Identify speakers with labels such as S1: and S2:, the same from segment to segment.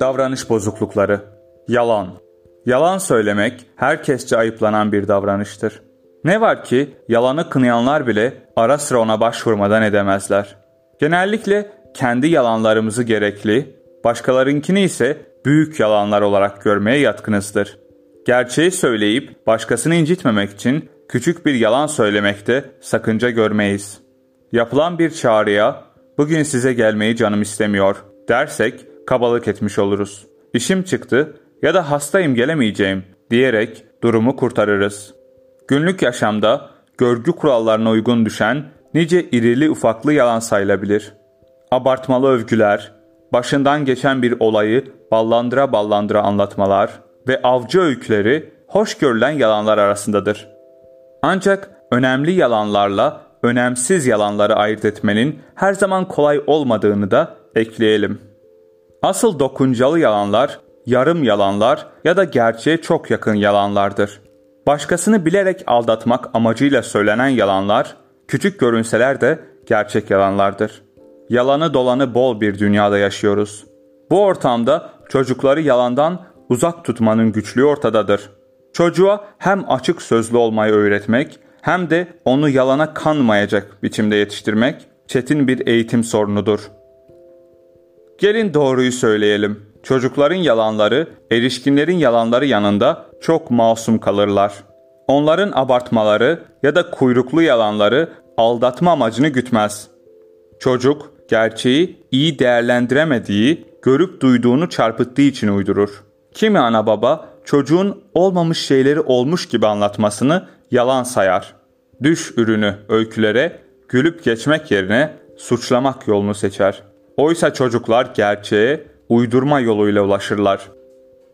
S1: Davranış bozuklukları. Yalan. Yalan söylemek herkesçe ayıplanan bir davranıştır. Ne var ki yalanı kınayanlar bile ara sıra ona başvurmadan edemezler. Genellikle kendi yalanlarımızı gerekli, başkalarınkini ise büyük yalanlar olarak görmeye yatkınızdır. Gerçeği söyleyip başkasını incitmemek için küçük bir yalan söylemekte sakınca görmeyiz. Yapılan bir çağrıya bugün size gelmeyi canım istemiyor dersek kabalık etmiş oluruz. İşim çıktı ya da hastayım gelemeyeceğim diyerek durumu kurtarırız. Günlük yaşamda görgü kurallarına uygun düşen nice irili ufaklı yalan sayılabilir. Abartmalı övgüler, başından geçen bir olayı ballandıra ballandıra anlatmalar ve avcı öyküleri hoş görülen yalanlar arasındadır. Ancak önemli yalanlarla önemsiz yalanları ayırt etmenin her zaman kolay olmadığını da ekleyelim. Asıl dokuncalı yalanlar, yarım yalanlar ya da gerçeğe çok yakın yalanlardır. Başkasını bilerek aldatmak amacıyla söylenen yalanlar, küçük görünseler de gerçek yalanlardır. Yalanı dolanı bol bir dünyada yaşıyoruz. Bu ortamda çocukları yalandan uzak tutmanın güçlüğü ortadadır. Çocuğa hem açık sözlü olmayı öğretmek hem de onu yalana kanmayacak biçimde yetiştirmek çetin bir eğitim sorunudur. Gelin doğruyu söyleyelim. Çocukların yalanları, erişkinlerin yalanları yanında çok masum kalırlar. Onların abartmaları ya da kuyruklu yalanları aldatma amacını gütmez. Çocuk gerçeği iyi değerlendiremediği, görüp duyduğunu çarpıttığı için uydurur. Kimi ana baba çocuğun olmamış şeyleri olmuş gibi anlatmasını yalan sayar. Düş ürünü öykülere gülüp geçmek yerine suçlamak yolunu seçer. Oysa çocuklar gerçeğe uydurma yoluyla ulaşırlar.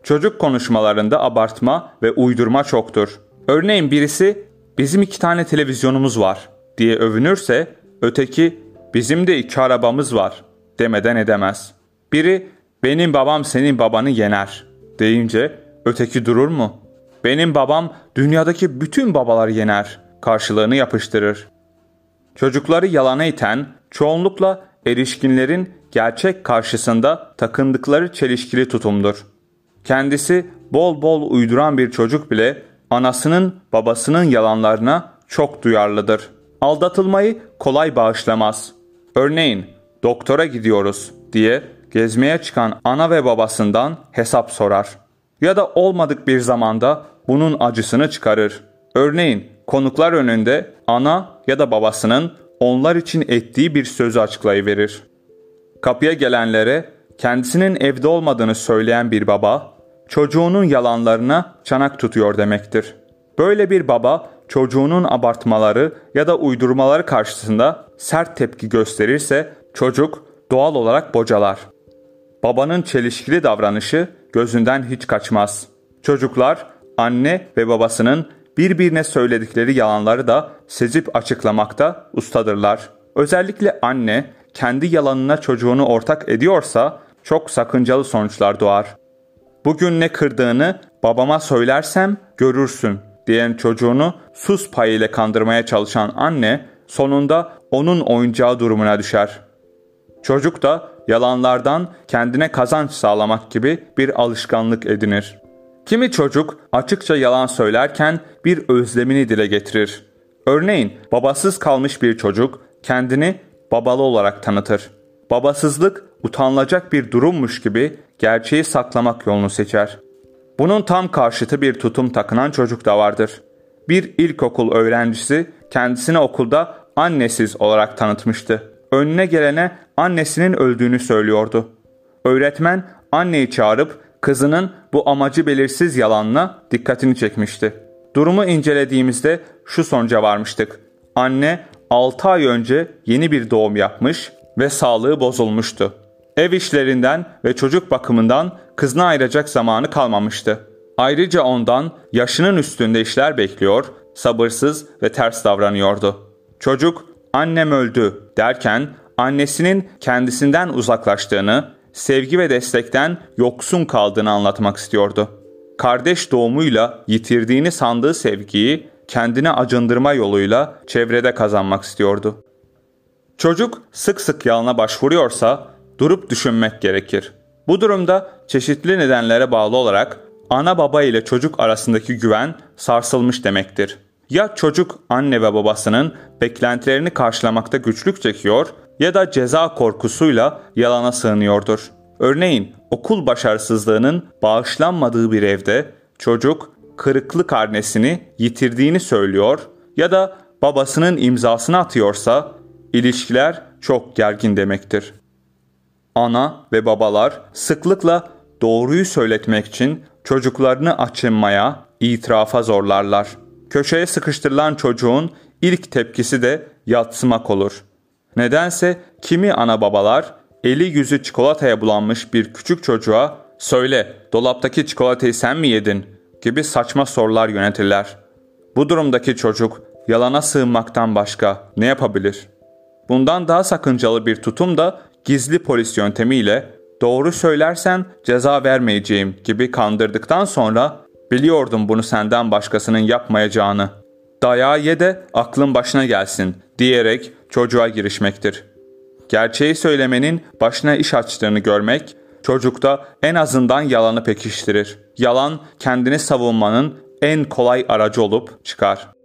S1: Çocuk konuşmalarında abartma ve uydurma çoktur. Örneğin birisi bizim iki tane televizyonumuz var diye övünürse öteki bizim de iki arabamız var demeden edemez. Biri benim babam senin babanı yener deyince öteki durur mu? Benim babam dünyadaki bütün babaları yener karşılığını yapıştırır. Çocukları yalana iten çoğunlukla erişkinlerin gerçek karşısında takındıkları çelişkili tutumdur. Kendisi bol bol uyduran bir çocuk bile anasının babasının yalanlarına çok duyarlıdır. Aldatılmayı kolay bağışlamaz. Örneğin doktora gidiyoruz diye gezmeye çıkan ana ve babasından hesap sorar. Ya da olmadık bir zamanda bunun acısını çıkarır. Örneğin konuklar önünde ana ya da babasının onlar için ettiği bir sözü açıklayıverir. Kapıya gelenlere kendisinin evde olmadığını söyleyen bir baba, çocuğunun yalanlarına çanak tutuyor demektir. Böyle bir baba çocuğunun abartmaları ya da uydurmaları karşısında sert tepki gösterirse çocuk doğal olarak bocalar. Babanın çelişkili davranışı gözünden hiç kaçmaz. Çocuklar anne ve babasının birbirine söyledikleri yalanları da sezip açıklamakta ustadırlar. Özellikle anne kendi yalanına çocuğunu ortak ediyorsa çok sakıncalı sonuçlar doğar. Bugün ne kırdığını babama söylersem görürsün diyen çocuğunu sus payıyla kandırmaya çalışan anne sonunda onun oyuncağı durumuna düşer. Çocuk da yalanlardan kendine kazanç sağlamak gibi bir alışkanlık edinir. Kimi çocuk açıkça yalan söylerken bir özlemini dile getirir. Örneğin babasız kalmış bir çocuk kendini babalı olarak tanıtır. Babasızlık utanılacak bir durummuş gibi gerçeği saklamak yolunu seçer. Bunun tam karşıtı bir tutum takınan çocuk da vardır. Bir ilkokul öğrencisi kendisini okulda annesiz olarak tanıtmıştı. Önüne gelene annesinin öldüğünü söylüyordu. Öğretmen anneyi çağırıp kızının bu amacı belirsiz yalanla dikkatini çekmişti. Durumu incelediğimizde şu sonuca varmıştık. Anne 6 ay önce yeni bir doğum yapmış ve sağlığı bozulmuştu. Ev işlerinden ve çocuk bakımından kızına ayıracak zamanı kalmamıştı. Ayrıca ondan yaşının üstünde işler bekliyor, sabırsız ve ters davranıyordu. Çocuk annem öldü derken annesinin kendisinden uzaklaştığını, sevgi ve destekten yoksun kaldığını anlatmak istiyordu. Kardeş doğumuyla yitirdiğini sandığı sevgiyi kendine acındırma yoluyla çevrede kazanmak istiyordu. Çocuk sık sık yalana başvuruyorsa durup düşünmek gerekir. Bu durumda çeşitli nedenlere bağlı olarak ana baba ile çocuk arasındaki güven sarsılmış demektir. Ya çocuk anne ve babasının beklentilerini karşılamakta güçlük çekiyor ya da ceza korkusuyla yalana sığınıyordur. Örneğin okul başarısızlığının bağışlanmadığı bir evde çocuk kırıklık karnesini yitirdiğini söylüyor ya da babasının imzasını atıyorsa ilişkiler çok gergin demektir. Ana ve babalar sıklıkla doğruyu söyletmek için çocuklarını açınmaya, itirafa zorlarlar. Köşeye sıkıştırılan çocuğun ilk tepkisi de yatsımak olur. Nedense kimi ana babalar eli yüzü çikolataya bulanmış bir küçük çocuğa "Söyle, dolaptaki çikolatayı sen mi yedin?" gibi saçma sorular yönetirler. Bu durumdaki çocuk yalana sığınmaktan başka ne yapabilir? Bundan daha sakıncalı bir tutum da gizli polis yöntemiyle doğru söylersen ceza vermeyeceğim gibi kandırdıktan sonra biliyordum bunu senden başkasının yapmayacağını. Dayağı ye de aklın başına gelsin diyerek çocuğa girişmektir. Gerçeği söylemenin başına iş açtığını görmek çocukta en azından yalanı pekiştirir. Yalan kendini savunmanın en kolay aracı olup çıkar.